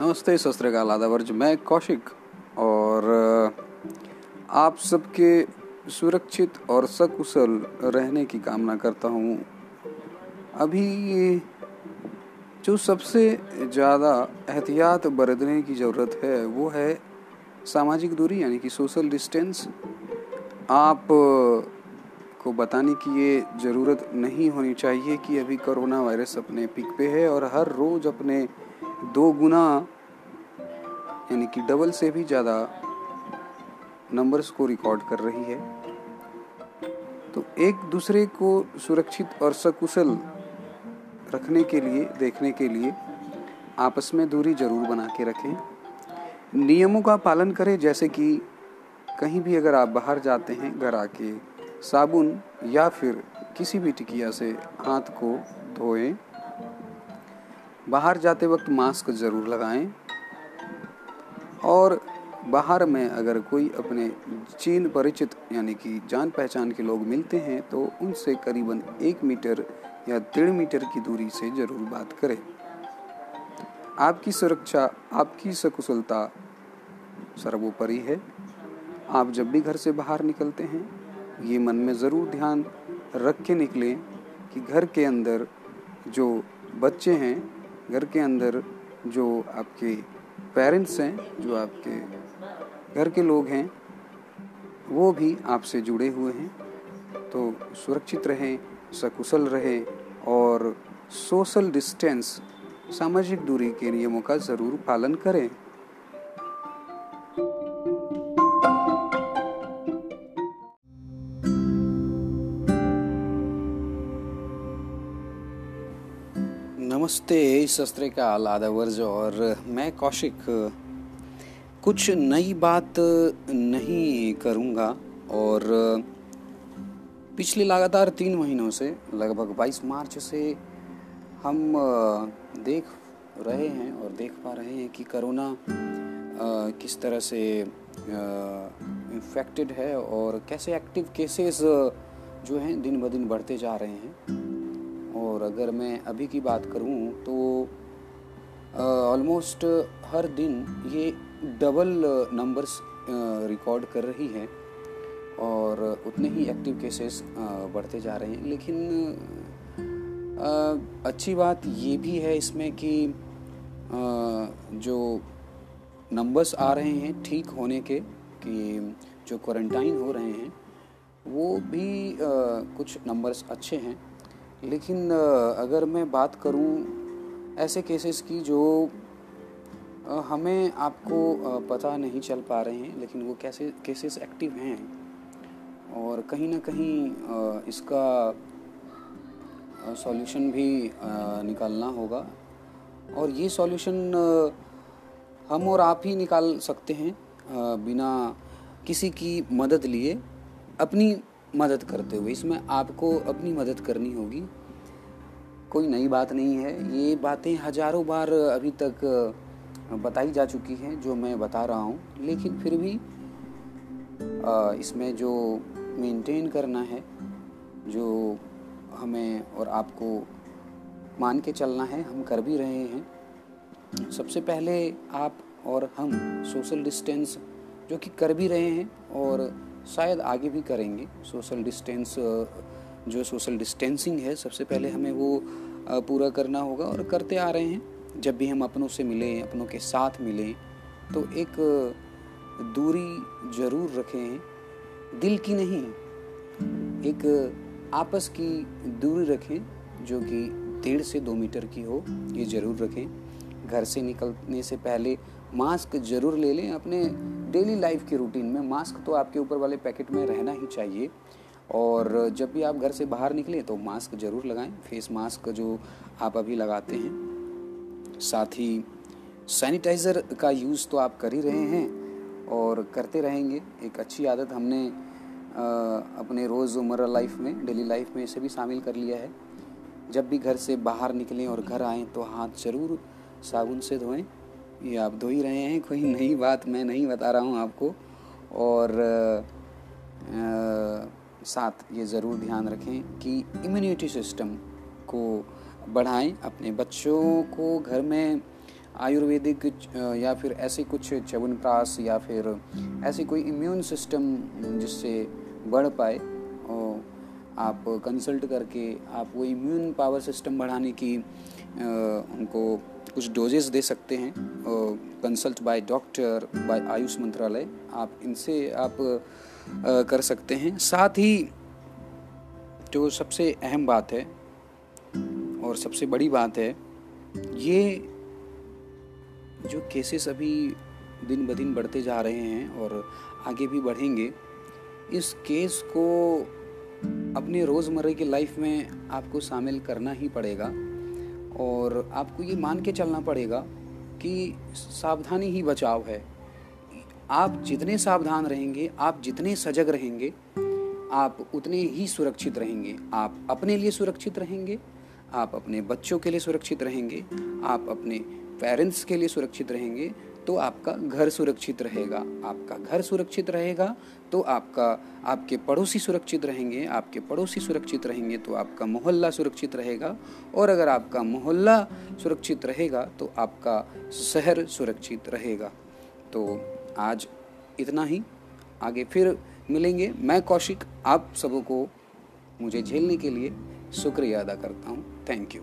नमस्ते सत श्रीकाल आदावर्ज। मैं कौशिक और आप सबके सुरक्षित और सकुशल रहने की कामना करता हूँ। अभी जो सबसे ज़्यादा एहतियात बरतने की ज़रूरत है, वो है सामाजिक दूरी, यानी कि सोशल डिस्टेंस। आप को बताने की ये ज़रूरत नहीं होनी चाहिए कि अभी कोरोना वायरस अपने पिक पे है और हर रोज़ अपने दो गुना, यानी कि डबल से भी ज़्यादा नंबर्स को रिकॉर्ड कर रही है। तो एक दूसरे को सुरक्षित और सकुशल रखने के लिए, देखने के लिए आपस में दूरी ज़रूर बना के रखें। नियमों का पालन करें, जैसे कि कहीं भी अगर आप बाहर जाते हैं, घर आके साबुन या फिर किसी भी टिकिया से हाथ को धोएँ बाहर जाते वक्त मास्क ज़रूर लगाएँ। और बाहर में अगर कोई अपने चीन परिचित, यानी कि जान पहचान के लोग मिलते हैं तो उनसे करीबन एक मीटर या डेढ़ मीटर की दूरी से ज़रूर बात करें। आपकी सुरक्षा, आपकी सकुशलता सर्वोपरि है। आप जब भी घर से बाहर निकलते हैं, ये मन में ज़रूर ध्यान रख के निकलें कि घर के अंदर जो बच्चे हैं घर के अंदर जो आपके पेरेंट्स हैं, जो आपके घर के लोग हैं, वो भी आपसे जुड़े हुए हैं। तो सुरक्षित रहें, सकुशल रहें और सोशल डिस्टेंस सामाजिक दूरी के नियमों का ज़रूर पालन करें। नमस्ते सस्त्रे का आदावर्ज और मैं कौशिक। कुछ नई बात नहीं करूँगा और पिछले लगातार तीन महीनों से, लगभग 22 मार्च से हम देख रहे हैं और देख पा रहे हैं कि कोरोना किस तरह से इन्फेक्टेड है और कैसे एक्टिव केसेस जो हैं, दिन ब दिन बढ़ते जा रहे हैं। और अगर मैं अभी की बात करूँ तो ऑलमोस्ट हर दिन ये डबल नंबर्स रिकॉर्ड कर रही है और उतने ही एक्टिव केसेस बढ़ते जा रहे हैं। लेकिन अच्छी बात ये भी है इसमें कि जो नंबर्स आ रहे हैं ठीक होने के, कि जो क्वारंटाइन हो रहे हैं, वो भी कुछ नंबर्स अच्छे हैं। लेकिन अगर मैं बात करूँ ऐसे केसेस की जो हमें आपको पता नहीं चल पा रहे हैं, लेकिन वो कैसे केसेस एक्टिव हैं, और कहीं ना कहीं इसका सॉल्यूशन भी निकालना होगा। और ये सॉल्यूशन हम और आप ही निकाल सकते हैं बिना किसी की मदद लिए। अपनी मदद करते हुए, इसमें आपको अपनी मदद करनी होगी। कोई नई बात नहीं है। ये बातें हज़ारों बार अभी तक बताई जा चुकी हैं, जो मैं बता रहा हूँ। लेकिन फिर भी इसमें जो मेंटेन करना है, जो हमें और आपको मान के चलना है, हम कर भी रहे हैं। सबसे पहले आप और हम सोशल डिस्टेंस जो कि कर भी रहे हैं और शायद आगे भी करेंगे। सोशल डिस्टेंस जो सोशल डिस्टेंसिंग है, सबसे पहले हमें वो पूरा करना होगा और करते आ रहे हैं। जब भी हम अपनों से मिलें, अपनों के साथ मिलें तो एक दूरी ज़रूर रखें। दिल की नहीं, एक आपस की दूरी रखें, जो कि डेढ़ से दो मीटर की हो, ये ज़रूर रखें। घर से निकलने से पहले मास्क ज़रूर ले लें। अपने डेली लाइफ के रूटीन में मास्क तो आपके ऊपर वाले पैकेट में रहना ही चाहिए। और जब भी आप घर से बाहर निकलें तो मास्क ज़रूर लगाएँ। फेस मास्क जो आप अभी लगाते हैं। साथ ही सैनिटाइज़र का यूज़ तो आप कर ही रहे हैं और करते रहेंगे। एक अच्छी आदत हमने अपने रोज़मर्रा लाइफ में, डेली लाइफ में इसे भी शामिल कर लिया है। जब भी घर से बाहर निकलें और घर आएँ तो हाथ ज़रूर साबुन से धोएँ। ये आप धो ही रहे हैं कोई नई बात मैं नहीं बता रहा हूँ आपको। और आ, साथ ये ज़रूर ध्यान रखें कि इम्यूनिटी सिस्टम को बढ़ाएँ अपने बच्चों को घर में आयुर्वेदिक या फिर ऐसे कुछ च्यवनप्राश या फिर ऐसे कोई इम्यून सिस्टम जिससे बढ़ पाए और आप कंसल्ट करके आप वो इम्यून पावर सिस्टम बढ़ाने की आ, उनको कुछ डोजेस दे सकते हैं consult by doctor by Ayush मंत्रालय। आप इनसे आप आ, कर सकते हैं। साथ ही जो सबसे अहम बात है और सबसे बड़ी बात है ये जो केसेस अभी दिन ब दिन बढ़ते जा रहे हैं और आगे भी बढ़ेंगे इस केस को अपने रोज़मर्रा की लाइफ में आपको शामिल करना ही पड़ेगा। और आपको ये मान के चलना पड़ेगा कि सावधानी ही बचाव है। आप जितने सावधान रहेंगे, आप जितने सजग रहेंगे, आप उतने ही सुरक्षित रहेंगे। आप अपने लिए सुरक्षित रहेंगे, आप अपने बच्चों के लिए सुरक्षित रहेंगे, आप अपने पेरेंट्स के लिए सुरक्षित रहेंगे तो आपका घर सुरक्षित रहेगा। आपका घर सुरक्षित रहेगा तो आपका, आपके पड़ोसी सुरक्षित रहेंगे। आपके पड़ोसी सुरक्षित रहेंगे तो आपका मोहल्ला सुरक्षित रहेगा। और अगर आपका मोहल्ला सुरक्षित रहेगा तो आपका शहर सुरक्षित रहेगा। तो आज इतना ही। आगे फिर मिलेंगे। मैं कौशिक, आप सबों को मुझे झेलने के लिए शुक्रिया अदा करता हूँ। Thank you.